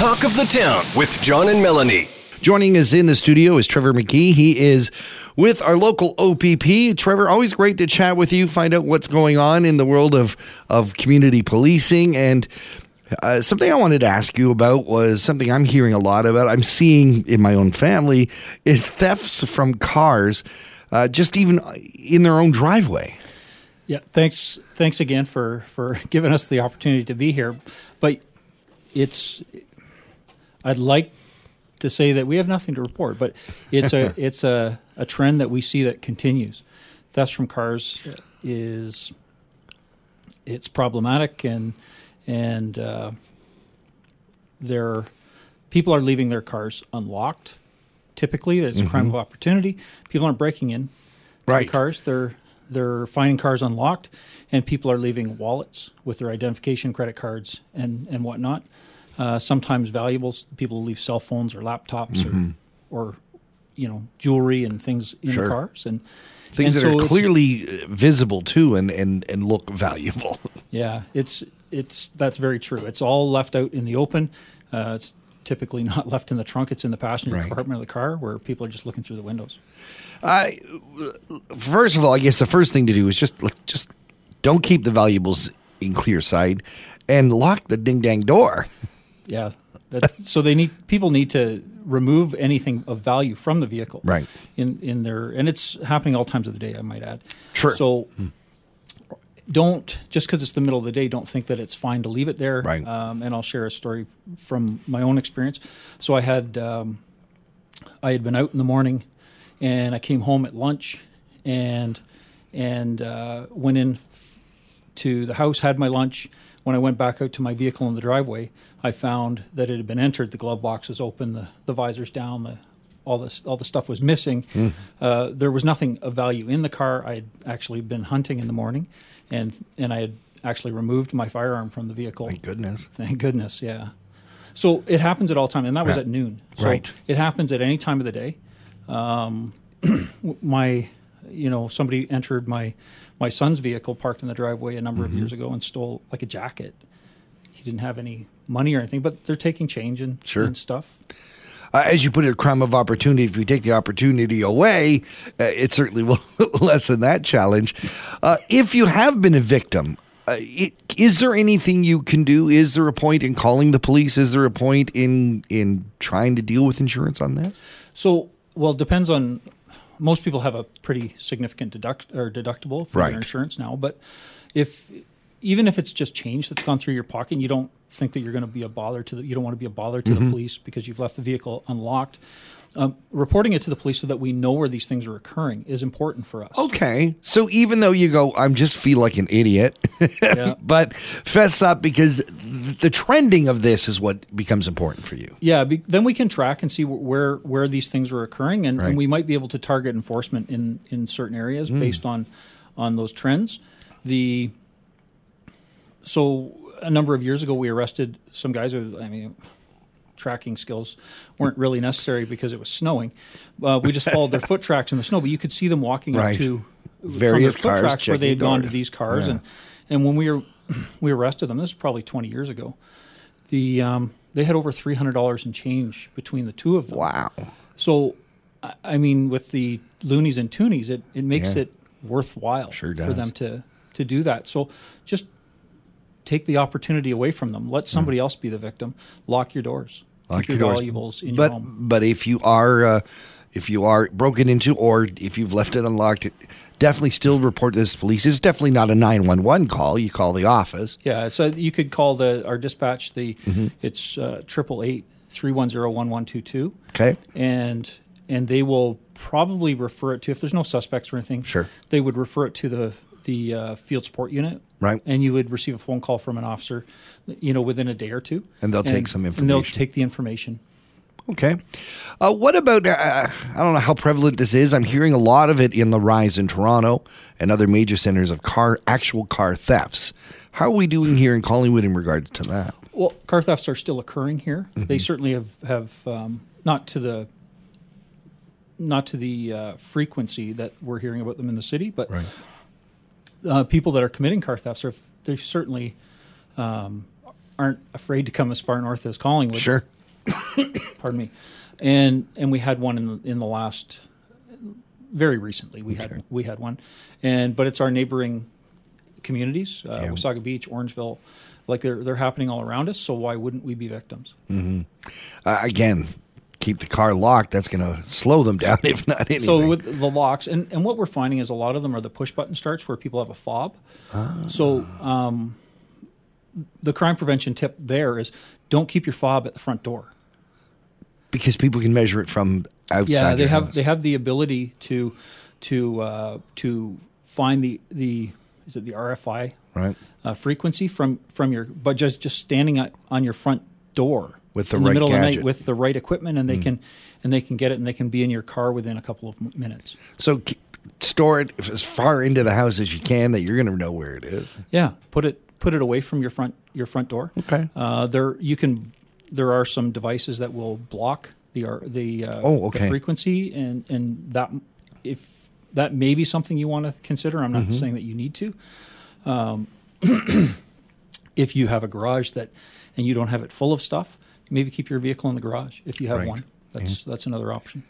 Talk of the Town with John and Melanie. Joining us in the studio is Trevor McKee. He is with our local OPP. Trevor, always great to chat with you, find out what's going on in the world of, of community policing. And uh, something I wanted to ask you about was something I'm hearing a lot about. I'm seeing in my own family is thefts from cars, uh, just even in their own driveway. Yeah, thanks. Thanks again for for giving us the opportunity to be here. But it's, I'd like to say that we have nothing to report, but it's a it's a, a trend that we see that continues. Thefts from cars is it's problematic and and uh, there people are leaving their cars unlocked. Typically, it's a crime of opportunity. People aren't breaking in Mm-hmm. Right. the cars. They're they're finding cars unlocked, and people are leaving wallets with their identification, credit cards, and and whatnot. Uh, sometimes valuables. People leave cell phones or laptops or or you know jewelry and things in Mm-hmm. Sure. the cars and Things and that so are clearly uh, visible too and, and, and look valuable. Yeah, it's it's that's very true. It's all left out in the open. Uh, it's typically not left in the trunk. It's in the passenger Right. compartment of the car where people are just looking through the windows. I first of all, I guess the first thing to do is just like, just don't keep the valuables in clear sight and lock the ding dang door. Yeah, so they need people need to remove anything of value from the vehicle. Right. In in their and it's happening all times of the day. I might add. Sure. So. Don't just because it's the middle of the day. Don't think that it's fine to leave it there. Right. Um, and I'll share a story from my own experience. So I had um, I had been out in the morning, and I came home at lunch, and and uh, went in to the house, had my lunch. When I went back out to my vehicle in the driveway, I found that it had been entered. The glove box was open, the the visors down, the all this all the stuff was missing. Uh, there was nothing of value in the car. I had actually been hunting in the morning, and and I had actually removed my firearm from the vehicle. Thank goodness. Thank goodness, yeah. So it happens at all time, and that was Yeah. at noon. So Right. It happens at any time of the day. Um, my, you know, somebody entered my my son's vehicle parked in the driveway a number Mm-hmm. of years ago and stole like a jacket. He didn't have any money or anything, but they're taking change and, Sure. and stuff. Uh, as you put it, a crime of opportunity. If you take the opportunity away, uh, it certainly will lessen that challenge. Uh, if you have been a victim, uh, it, is there anything you can do? Is there a point in calling the police? Is there a point in in trying to deal with insurance on this? So, well, it depends on. Most people have a pretty significant deduct or deductible for Right. their insurance now, but if even if it's just change that's gone through your pocket, and you don't think that you're going to be a bother to the, you don't want to be a bother to Mm-hmm. the police because you've left the vehicle unlocked. Um, reporting it to the police so that we know where these things are occurring is important for us. Okay, so even though you go, I'm just feel like an idiot, Yeah. but fess up because the trending of this is what becomes important for you. Yeah, be, then we can track and see where where these things are occurring, and, Right. and we might be able to target enforcement in in certain areas Hmm. based on on those trends. The so a number of years ago, we arrested some guys. Who, I mean, tracking skills weren't really necessary because it was snowing. Uh, we just followed their foot tracks in the snow, but you could see them walking Right. up to Various from their cars foot tracks where they had gone to these cars, Yeah. and and when we were we arrested them, this is probably twenty years ago. The um, they had over three hundred dollars in change between the two of them. Wow. So, I- I mean, with the loonies and toonies, it, it makes Yeah. it worthwhile Sure for them to to do that. So, just take the opportunity away from them. Let somebody else be the victim. Lock your doors. Hmm. Lock Keep your your, valuables in but your home. but if you are uh, if you are broken into or if you've left it unlocked, definitely still report this to police. It's definitely not a nine one one call. You call the office. Yeah, so you could call the our dispatch. The Mm-hmm. it's uh, triple eight three one zero one one two two. Okay. and and they will probably refer it to if there's no suspects or anything. Sure. they would refer it to the the uh, field support unit. Right. and you would receive a phone call from an officer, you know, within a day or two, And they'll take some And they'll take the information. Okay. Uh, what about? Uh, I don't know how prevalent this is. I'm hearing a lot of it in the rise in Toronto and other major centers of car actual car thefts. How are we doing here in Collingwood in regards to that? Well, car thefts are still occurring here. Mm-hmm. They certainly have have um, not to the not to the uh, frequency that we're hearing about them in the city, but uh, people that are committing car thefts are they certainly um, aren't afraid to come as far north as Collingwood. Sure. Pardon me. And and we had one in the, in the last very recently. We had we had one, and but it's our neighboring communities, uh, Yeah. Wasaga Beach, Orangeville, like they're they're happening all around us. So why wouldn't we be victims? Uh, again, keep the car locked. That's going to slow them down, if not anything. So with the locks, and, and what we're finding is a lot of them are the push button starts where people have a fob. So um, the crime prevention tip there is don't keep your fob at the front door. because people can measure it from outside. Yeah, they have house. they have the ability to to uh, to find the the is it the RFI right uh, frequency from from your but just just standing at, on your front door With the in right the middle of the gadget. Mm. night with the right equipment and they can and they can get it and they can be in your car within a couple of minutes. So store it as far into the house as you can that you're going to know where it is. Yeah, put it put it away from your front your front door. Okay. Uh, there you can there are some devices that will block the the uh, Oh, okay. the frequency and and that if that may be something you want to consider. I'm Mm-hmm. not saying that you need to. Um, if you have a garage that and you don't have it full of stuff, maybe keep your vehicle in the garage if you have Right. one. That's that's another option.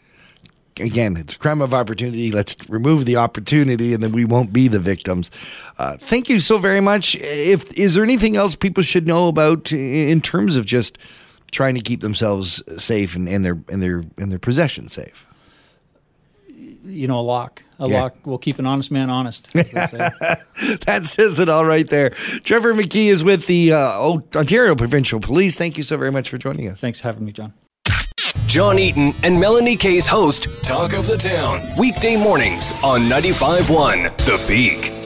Again, it's a crime of opportunity. Let's remove the opportunity, and then we won't be the victims. Uh, thank you so very much. If is there anything else people should know about in terms of just trying to keep themselves safe and, and their and their and their possessions safe? You know, a lock. A Yeah. lock will keep an honest man honest. As they say. that says it all right there. Trevor McKee is with the uh, Ontario Provincial Police. Thank you so very much for joining us. Thanks for having me, John. John Eaton and Melanie Kay's host, Talk of the Town, weekday mornings on 95.1 The Peak.